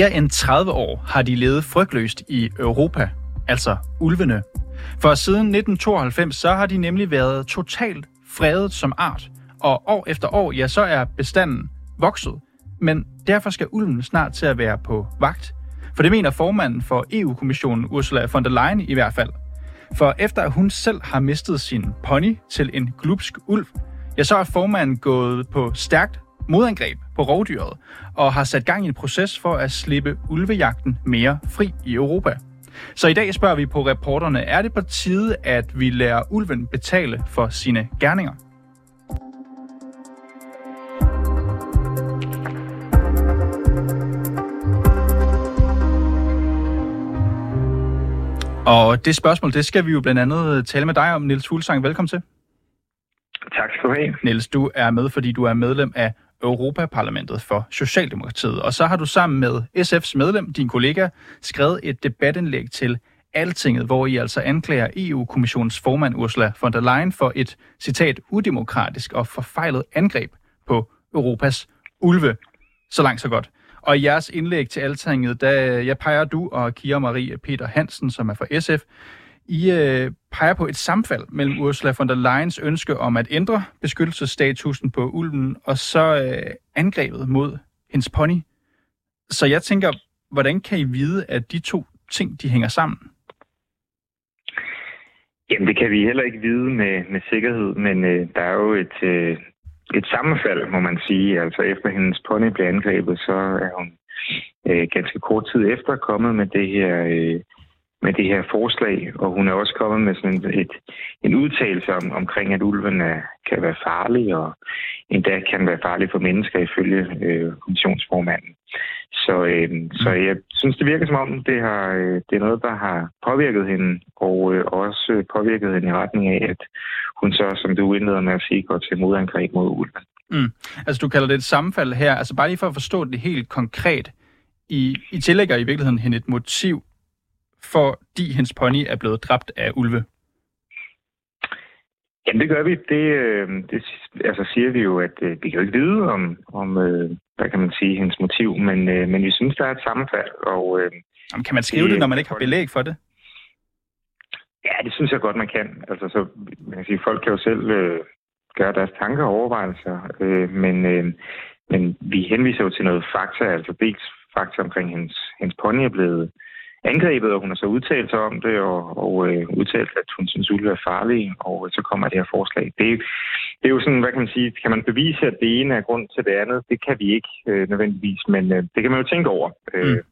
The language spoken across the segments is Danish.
I mere end 30 år har de levet frygtløst i Europa, altså ulvene. For siden 1992 så har de nemlig været totalt fredet som art, og år efter år, ja, så er bestanden vokset. Men derfor skal ulven snart til at være på vagt. For det mener formanden for EU-kommissionen, Ursula von der Leyen i hvert fald. For efter at hun selv har mistet sin pony til en glupsk ulv, ja, så er formanden gået på stærkt modangreb på rovdyret og har sat gang i en proces for at slippe ulvejagten mere fri i Europa. Så i dag spørger vi på reporterne, er det på tide, at vi lærer ulven betale for sine gerninger? Og det spørgsmål, det skal vi jo blandt andet tale med dig om, Niels Fuglsang. Velkommen til. Tak skal du have. Niels, du er med, fordi du er medlem af Europaparlamentet for Socialdemokratiet. Og så har du sammen med SF's medlem, din kollega, skrevet et debatindlæg til Altinget, hvor I altså anklager EU-kommissionens formand Ursula von der Leyen for et, citat, udemokratisk og forfejlet angreb på Europas ulve. Så langt så godt. Og i jeres indlæg til Altinget, der jeg peger du og Kira Marie Peter Hansen, som er fra SF, i øh, peger på et sammenfald mellem Ursula von der Leyens ønske om at ændre beskyttelsesstatusen på ulven, og så øh, angrebet mod hendes pony. Så jeg tænker, hvordan kan I vide, at de to ting, de hænger sammen? Jamen, det kan vi heller ikke vide med, med sikkerhed, men øh, der er jo et, øh, et sammenfald, må man sige. Altså, efter hendes pony blev angrebet, så er hun øh, ganske kort tid efter kommet med det her øh, med det her forslag, og hun er også kommet med sådan et, en udtalelse om, omkring, at ulven er, kan være farlig, og endda kan være farlig for mennesker ifølge øh, kommissionsformanden. Så, øh, så jeg synes, det virker som om, det, har, øh, det er noget, der har påvirket hende, og øh, også påvirket hende i retning af, at hun så, som du indleder med at sige, går til modangreb mod ulven. Mm. Altså du kalder det et sammenfald her. Altså bare lige for at forstå det helt konkret. I, I tillægger i virkeligheden hende et motiv fordi hendes pony er blevet dræbt af ulve? Jamen, det gør vi. Det, øh, det altså, siger vi jo, at øh, vi kan jo ikke vide om, om øh, hvad kan man sige, hendes motiv, men, men vi synes, der er et sammenfald. Og, Jamen, kan man skrive det, det, når man ikke har belæg for det? Ja, det synes jeg godt, man kan. Altså, så, man kan sige, folk kan jo selv øh, gøre deres tanker og overvejelser, øh, men, øh, men vi henviser jo til noget fakta, altså dels fakta omkring hendes, hendes pony er blevet angrebet, og hun har så udtalt sig om det, og, og øh, udtalt, at hun synes, ulve er farlige, og øh, så kommer det her forslag. Det, det er jo sådan, hvad kan man sige, kan man bevise, at det ene er grund til det andet? Det kan vi ikke øh, nødvendigvis, men øh, det kan man jo tænke over. Øh, mm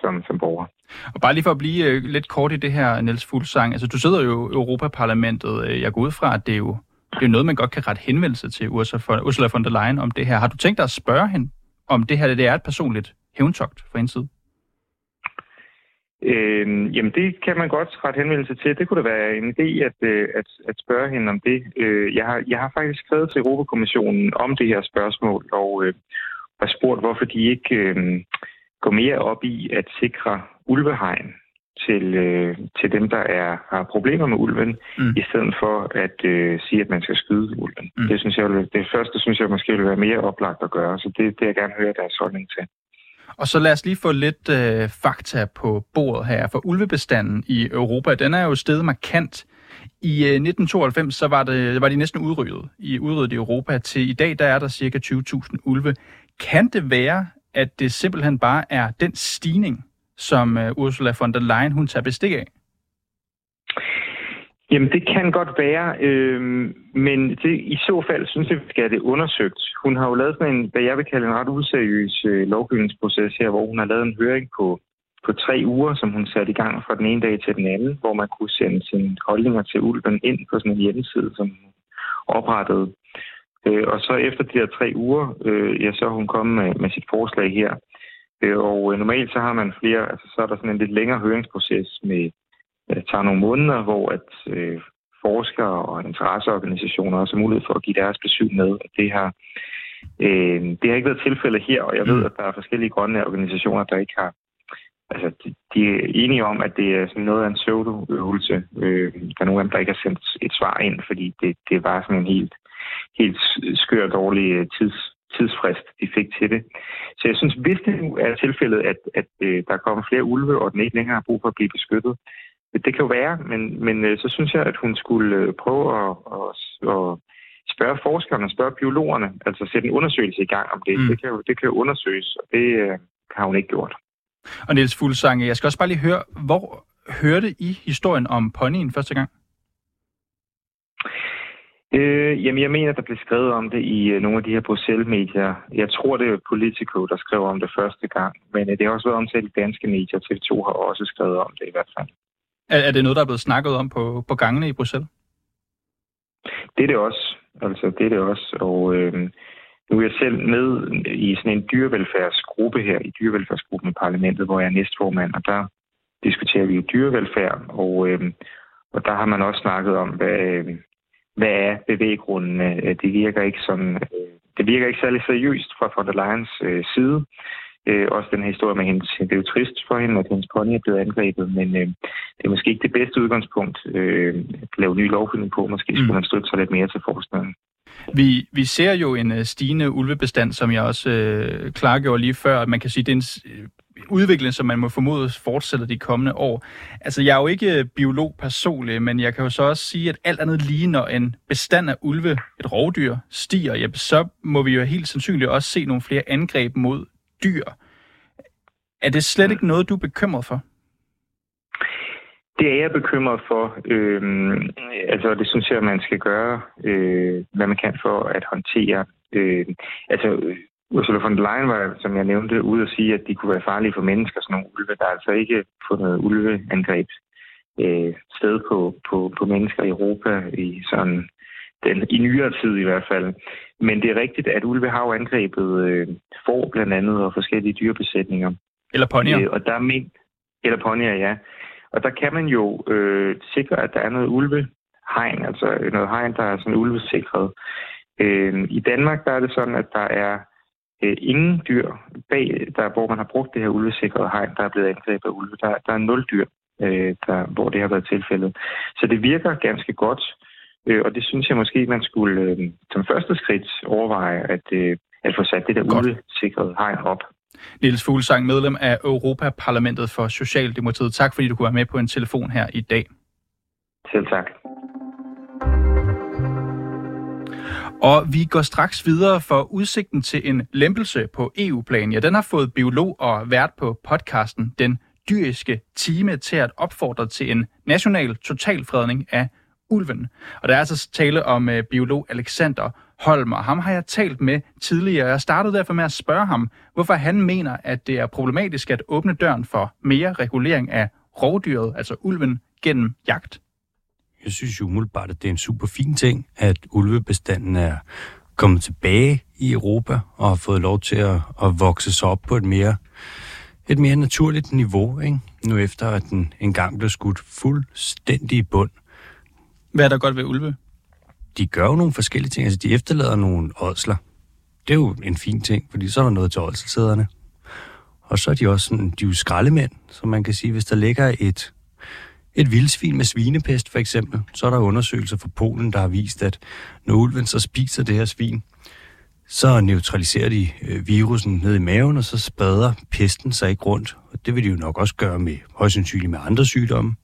som, som borger. Og bare lige for at blive øh, lidt kort i det her, Niels Fuglsang. Altså, du sidder jo i Europaparlamentet. Øh, jeg går ud fra, at det er jo det er noget, man godt kan rette henvendelse til Ursula, von der Leyen om det her. Har du tænkt dig at spørge hende, om det her det er et personligt hævntogt for hendes side? Øh, jamen, det kan man godt rette henvendelse til. Det kunne da være en idé at, øh, at, at spørge hende om det. Øh, jeg, har, jeg har faktisk skrevet til Europakommissionen om det her spørgsmål, og øh, har spurgt, hvorfor de ikke øh, går mere op i at sikre ulvehegn til, øh, til dem, der er, har problemer med ulven, mm. i stedet for at øh, sige, at man skal skyde ulven. Mm. Det, synes jeg, det første synes jeg måske vil være mere oplagt at gøre, så det, det jeg gerne høre deres holdning til. Og så lad os lige få lidt øh, fakta på bordet her. For ulvebestanden i Europa, den er jo steget markant. I øh, 1992 så var, det, var de næsten udryddet i udryddet i Europa. Til i dag der er der cirka 20.000 ulve. Kan det være, at det simpelthen bare er den stigning, som øh, Ursula von der Leyen hun tager bestik af? Jamen, det kan godt være, øh, men det, i så fald synes jeg, vi skal have det undersøgt. Hun har jo lavet sådan en, hvad jeg vil kalde en ret useriøs øh, lovgivningsproces her, hvor hun har lavet en høring på, på tre uger, som hun satte i gang fra den ene dag til den anden, hvor man kunne sende sine holdninger til ulven ind på sådan en hjemmeside, som hun oprettede. Øh, og så efter de her tre uger, øh, ja, så er hun kommet med, med sit forslag her. Øh, og øh, normalt så har man flere, altså så er der sådan en lidt længere høringsproces med øh, tager nogle måneder, hvor at øh, forskere og interesseorganisationer også har mulighed for at give deres besøg med. Det har, øh, det har ikke været tilfældet her, og jeg ved, mm. at der er forskellige grønne organisationer, der ikke har Altså, de, de er enige om, at det er sådan noget af en pseudo-øvelse. Øh, der er nogle af dem, der ikke har sendt et svar ind, fordi det, det var sådan en helt, helt skør dårlig øh, tids, tidsfrist, de fik til det. Så jeg synes, hvis det nu er tilfældet, at, at øh, der kommer flere ulve, og den ikke længere har brug for at blive beskyttet, det kan jo være, men, men øh, så synes jeg, at hun skulle øh, prøve at, at, at spørge forskerne, spørge biologerne, altså sætte en undersøgelse i gang om det. Mm. Det, kan jo, det kan jo undersøges, og det øh, har hun ikke gjort. Og Niels Fuglsang, jeg skal også bare lige høre, hvor hørte I historien om ponyen første gang? Øh, jamen, jeg mener, der blev skrevet om det i øh, nogle af de her Bruxelles-medier. Jeg tror, det er Politico, der skrev om det første gang. Men øh, det har også været omtalt i danske medier. TV2 har også skrevet om det i hvert fald. Er, er det noget, der er blevet snakket om på, på gangene i Bruxelles? Det er det også. Altså, det er det også. Og øh, nu er jeg selv med i sådan en dyrevelfærdsgruppe her, i dyrevelfærdsgruppen i parlamentet, hvor jeg er næstformand, og der diskuterer vi jo dyrevelfærd, og, øh, og der har man også snakket om, hvad, øhm, hvad er bevæggrundene. Øh, det virker ikke som, øh, det virker ikke særlig seriøst fra von der Leyens øh, side. Øh, også den her historie med hendes, det er jo trist for hende, at hendes pony er blevet angrebet, men øh, det er måske ikke det bedste udgangspunkt øh, at lave ny lovgivning på. Måske skulle mm. man støtte sig lidt mere til forskningen. Vi, vi ser jo en uh, stigende ulvebestand, som jeg også uh, klargjorde lige før. Man kan sige, det er en udvikling, som man må formode fortsætter de kommende år. Altså, jeg er jo ikke biolog personligt, men jeg kan jo så også sige, at alt andet lige, når en bestand af ulve, et rovdyr, stiger, ja, så må vi jo helt sandsynligt også se nogle flere angreb mod dyr. Er det slet ikke noget, du er bekymret for? Det er jeg bekymret for. Øhm, altså, det synes jeg, man skal gøre, øh, hvad man kan for at håndtere. Øh, altså, Ursula von der Leyen var, som jeg nævnte, ude at sige, at de kunne være farlige for mennesker, sådan nogle ulve. Der er altså ikke fundet ulveangreb øh, sted på, på, på mennesker i Europa i sådan den, i nyere tid i hvert fald. Men det er rigtigt, at ulve har jo angrebet øh, får blandt andet og forskellige dyrebesætninger. Eller ponyer. Øh, og der er men, eller ponyer, ja. Og der kan man jo øh, sikre, at der er noget ulvehegn, altså noget hegn, der er sådan ulvesikret. Øh, I Danmark der er det sådan, at der er øh, ingen dyr bag, der, hvor man har brugt det her ulvesikrede hegn, der er blevet angrebet af ulve. Der, der er nul dyr, øh, der, hvor det har været tilfældet. Så det virker ganske godt, øh, og det synes jeg måske, man skulle øh, som første skridt overveje at, øh, at få sat det der ulvesikrede hegn op. Niels Fuglsang, medlem af Europaparlamentet for Socialdemokratiet. Tak fordi du kunne være med på en telefon her i dag. Selv tak. Og vi går straks videre for udsigten til en lempelse på EU-plan. Ja, den har fået biolog og vært på podcasten Den dyriske time til at opfordre til en national totalfredning af ulven. Og der er altså tale om uh, biolog Alexander Holm, og ham har jeg talt med tidligere. Jeg startede derfor med at spørge ham, hvorfor han mener, at det er problematisk at åbne døren for mere regulering af rovdyret, altså ulven, gennem jagt. Jeg synes jo umiddelbart, at det er en super fin ting, at ulvebestanden er kommet tilbage i Europa og har fået lov til at, at vokse sig op på et mere, et mere naturligt niveau, ikke? nu efter at den engang blev skudt fuldstændig i bund. Hvad er der godt ved ulve? De gør jo nogle forskellige ting. Altså, de efterlader nogle ådsler. Det er jo en fin ting, fordi så er der noget til ådselsæderne. Og så er de også sådan, de er jo skraldemænd, som man kan sige, hvis der ligger et et vildsvin med svinepest for eksempel, så er der undersøgelser fra Polen, der har vist, at når ulven så spiser det her svin, så neutraliserer de øh, virusen ned i maven, og så spreder pesten sig ikke rundt. Og det vil de jo nok også gøre med højst sandsynligt med andre sygdomme.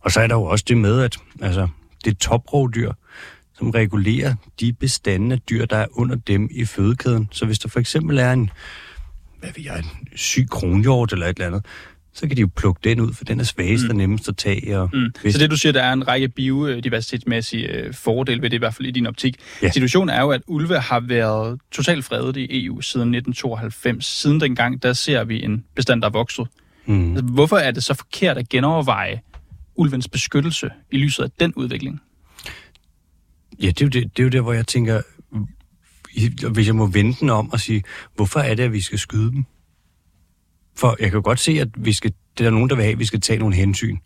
Og så er der jo også det med, at altså, det er toprovdyr, som regulerer de bestande af dyr, der er under dem i fødekæden. Så hvis der for eksempel er en, hvad ved jeg, en syg kronhjort eller et eller andet, så kan de jo plukke den ud, for den er svagest mm. og nemmest at tage. Og mm. hvis... Så det du siger, der er en række biodiversitetsmæssige øh, fordele ved det, i hvert fald i din optik. Ja. Situationen er jo, at ulve har været totalt fredet i EU siden 1992. Siden dengang, der ser vi en bestand, der er vokset. Mm. Altså, hvorfor er det så forkert at genoverveje ulvens beskyttelse i lyset af den udvikling? Ja, det er jo det, det, er jo der, hvor jeg tænker, hvis jeg må vende den om og sige, hvorfor er det, at vi skal skyde dem? For jeg kan godt se, at vi skal, det er der nogen, der vil have, at vi skal tage nogle hensyn.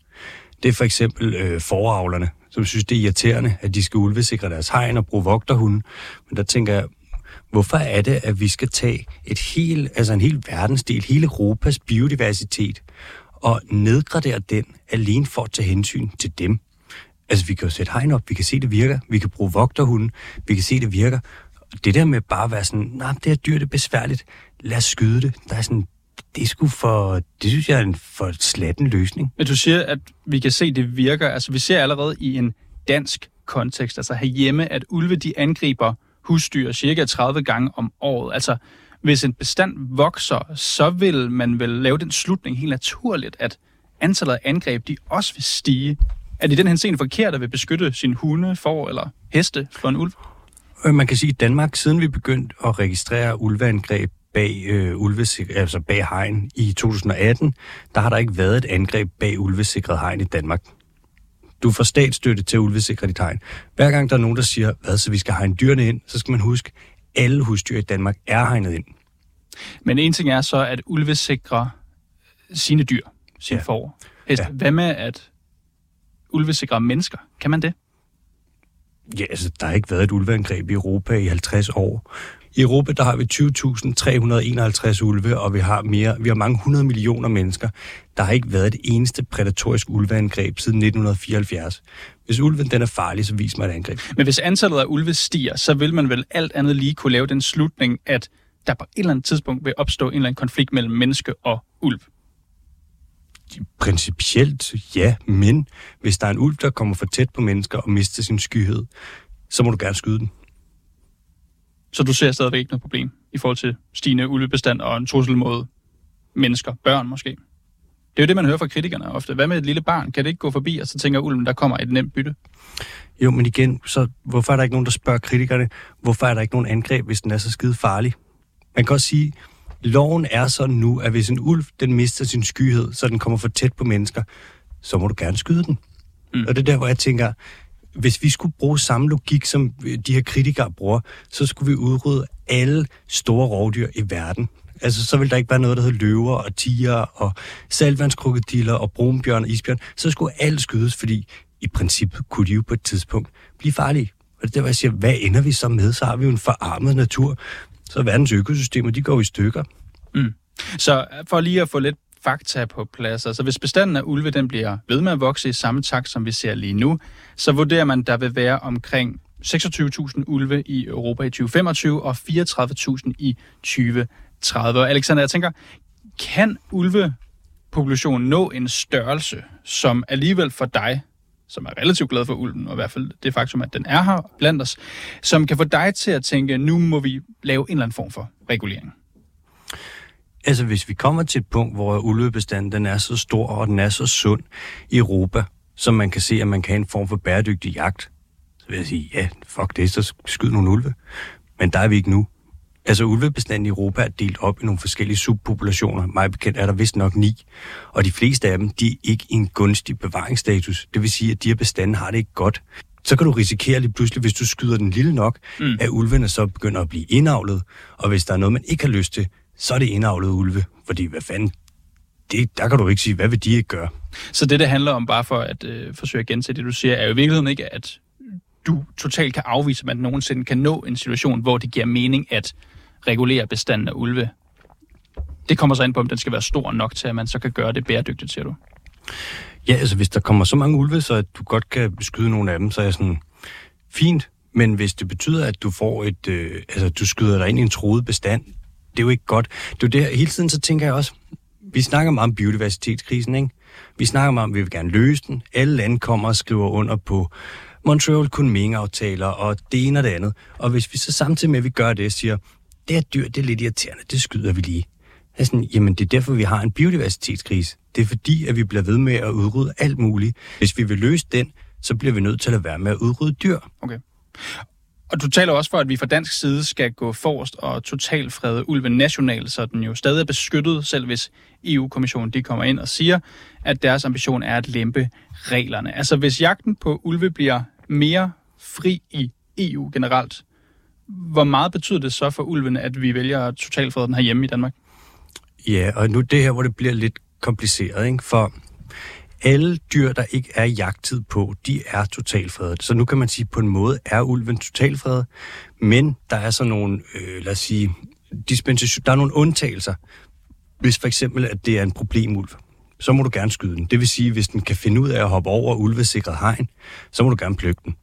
Det er for eksempel øh, foravlerne, som synes, det er irriterende, at de skal ulvesikre deres hegn og bruge vogterhunde. Men der tænker jeg, hvorfor er det, at vi skal tage et helt, altså en hel verdensdel, hele Europas biodiversitet, og nedgradere den alene for at tage hensyn til dem? Altså, vi kan jo sætte hegn op, vi kan se, det virker, vi kan bruge vogterhunden, vi kan se, det virker, Og det der med bare at være sådan, nej, det her dyr det er besværligt, lad os skyde det. Der er sådan, det er sgu for, det synes jeg er en for slatten løsning. Men du siger, at vi kan se, det virker. Altså, vi ser allerede i en dansk kontekst, altså herhjemme, at ulve de angriber husdyr cirka 30 gange om året. Altså, hvis en bestand vokser, så vil man vel lave den slutning helt naturligt, at antallet af angreb, de også vil stige. Er det den henseende forkert at vil beskytte sin hunde, får eller heste for en ulv? Øh, man kan sige, at Danmark, siden vi begyndte at registrere ulveangreb bag, øh, ulvesik- altså bag hegn i 2018, der har der ikke været et angreb bag ulvesikret hegn i Danmark. Du får statsstøtte til ulvesikret dit hegn. Hver gang der er nogen, der siger, hvad så vi skal hegne dyrene ind, så skal man huske, alle husdyr i Danmark er hegnet ind. Men en ting er så at ulve sikrer sine dyr, sine Ja. får. Heste. Ja. Ja. Hvad med at ulve sikrer mennesker? Kan man det? Ja, altså, der har ikke været et ulveangreb i Europa i 50 år. I Europa, der har vi 20.351 ulve, og vi har, mere, vi har mange 100 millioner mennesker. Der har ikke været et eneste prædatorisk ulveangreb siden 1974. Hvis ulven den er farlig, så vis mig et angreb. Men hvis antallet af ulve stiger, så vil man vel alt andet lige kunne lave den slutning, at der på et eller andet tidspunkt vil opstå en eller anden konflikt mellem menneske og ulv. Principielt ja, men hvis der er en ulv, der kommer for tæt på mennesker og mister sin skyhed, så må du gerne skyde den. Så du ser stadigvæk ikke noget problem i forhold til stigende ulvebestand og en trussel mod mennesker, børn måske. Det er jo det, man hører fra kritikerne ofte. Hvad med et lille barn? Kan det ikke gå forbi, og så tænker ulven, der kommer et nemt bytte? Jo, men igen, så hvorfor er der ikke nogen, der spørger kritikerne, hvorfor er der ikke nogen angreb, hvis den er så skide farlig? Man kan også sige, loven er sådan nu, at hvis en ulv, den mister sin skyhed, så den kommer for tæt på mennesker, så må du gerne skyde den. Mm. Og det er der, hvor jeg tænker, hvis vi skulle bruge samme logik, som de her kritikere bruger, så skulle vi udrydde alle store rovdyr i verden. Altså, så ville der ikke være noget, der hedder løver og tiger og salvandskrokodiller og brunbjørn og isbjørn. Så skulle alt skydes, fordi i princippet kunne de jo på et tidspunkt blive farlige. Og det er der, hvor jeg siger, hvad ender vi så med? Så har vi jo en forarmet natur. Så verdens økosystemer, de går i stykker. Mm. Så for lige at få lidt fakta på plads, altså hvis bestanden af ulve den bliver ved med at vokse i samme takt, som vi ser lige nu, så vurderer man, der vil være omkring 26.000 ulve i Europa i 2025 og 34.000 i 2030. Og Alexander, jeg tænker, kan ulvepopulationen nå en størrelse, som alligevel for dig, som er relativt glad for ulven, og i hvert fald det faktum, at den er her blandt os, som kan få dig til at tænke, nu må vi lave en eller anden form for regulering? Altså, hvis vi kommer til et punkt, hvor ulvebestanden den er så stor, og den er så sund i Europa, som man kan se, at man kan have en form for bæredygtig jagt, så vil jeg sige, ja, fuck det, så skyd nogle ulve. Men der er vi ikke nu. Altså, ulvebestanden i Europa er delt op i nogle forskellige subpopulationer. Mig bekendt er der vist nok ni. Og de fleste af dem, de er ikke i en gunstig bevaringsstatus. Det vil sige, at de her bestande har det ikke godt. Så kan du risikere lige pludselig, hvis du skyder den lille nok, mm. At ulvene så begynder at blive indavlet. Og hvis der er noget, man ikke har lyst til, så er det indavlet ulve. Fordi hvad fanden, det, der kan du ikke sige, hvad vil de ikke gøre? Så det, det handler om, bare for at øh, forsøge at gentage det, du siger, er jo i virkeligheden ikke, at du totalt kan afvise, at man nogensinde kan nå en situation, hvor det giver mening at regulere bestanden af ulve. Det kommer så ind på, om den skal være stor nok til, at man så kan gøre det bæredygtigt, siger du. Ja, altså hvis der kommer så mange ulve, så at du godt kan skyde nogle af dem, så er jeg sådan, fint, men hvis det betyder, at du får et, øh, altså du skyder dig ind i en troet bestand, det er jo ikke godt. Det er jo det hele tiden så tænker jeg også, vi snakker meget om biodiversitetskrisen, ikke? Vi snakker meget om, at vi vil gerne løse den. Alle lande kommer og skriver under på Montreal Kunming-aftaler og det ene og det andet. Og hvis vi så samtidig med, at vi gør det, siger, det her dyr, det er lidt irriterende, det skyder vi lige. Det er sådan, jamen det er derfor, vi har en biodiversitetskrise. Det er fordi, at vi bliver ved med at udrydde alt muligt. Hvis vi vil løse den, så bliver vi nødt til at være med at udrydde dyr. Okay. Og du taler også for, at vi fra dansk side skal gå forrest og totalfrede ulven nationalt, så den jo stadig er beskyttet, selv hvis EU-kommissionen de kommer ind og siger, at deres ambition er at lempe reglerne. Altså hvis jagten på ulve bliver mere fri i EU generelt, hvor meget betyder det så for ulven, at vi vælger at totalfrede den her hjemme i Danmark? Ja, og nu det her, hvor det bliver lidt kompliceret, ikke? for alle dyr, der ikke er jagttid på, de er totalfredet. Så nu kan man sige, at på en måde er ulven totalfredet, men der er så nogle, øh, lad os sige, dispensation, der er nogle undtagelser. Hvis for eksempel, at det er en problemulv, så må du gerne skyde den. Det vil sige, hvis den kan finde ud af at hoppe over ulvesikret hegn, så må du gerne plukke den.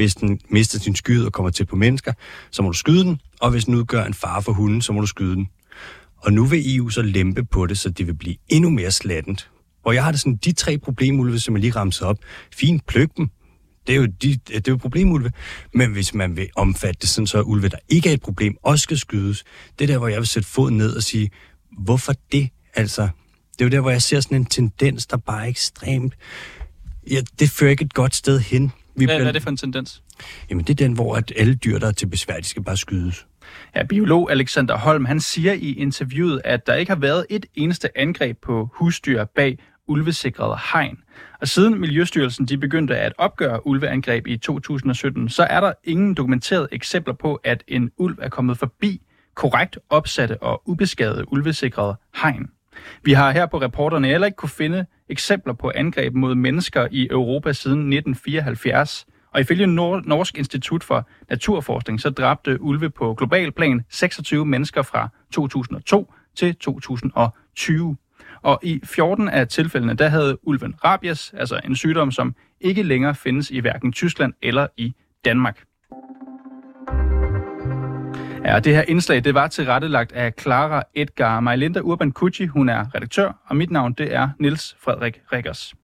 Hvis den mister sin skyd og kommer til på mennesker, så må du skyde den, og hvis den udgør en fare for hunden, så må du skyde den. Og nu vil EU så lempe på det, så det vil blive endnu mere slattent. Og jeg har det sådan, de tre problemulve, som jeg lige ramser op, fint pløk dem. Det er, jo de, det er jo problemulve. Men hvis man vil omfatte det sådan, så ulve, der ikke er et problem, også skal skydes, det er der, hvor jeg vil sætte foden ned og sige, hvorfor det? Altså, det er jo der, hvor jeg ser sådan en tendens, der bare er ekstremt... Ja, det fører ikke et godt sted hen. Vi hvad, hvad er det for en tendens? Jamen, det er den, hvor at alle dyr, der er til besvær, de skal bare skydes. Ja, biolog Alexander Holm, han siger i interviewet, at der ikke har været et eneste angreb på husdyr bag ulvesikrede hegn. Og siden Miljøstyrelsen de begyndte at opgøre ulveangreb i 2017, så er der ingen dokumenterede eksempler på, at en ulv er kommet forbi korrekt opsatte og ubeskadede ulvesikrede hegn. Vi har her på reporterne heller ikke kunne finde eksempler på angreb mod mennesker i Europa siden 1974. Og ifølge Norsk Institut for Naturforskning, så dræbte ulve på global plan 26 mennesker fra 2002 til 2020. Og i 14 af tilfældene, der havde ulven rabies, altså en sygdom, som ikke længere findes i hverken Tyskland eller i Danmark. Ja, det her indslag, det var tilrettelagt af Clara Edgar Majlinda Urban Kucci. Hun er redaktør, og mit navn, det er Niels Frederik Rikkers.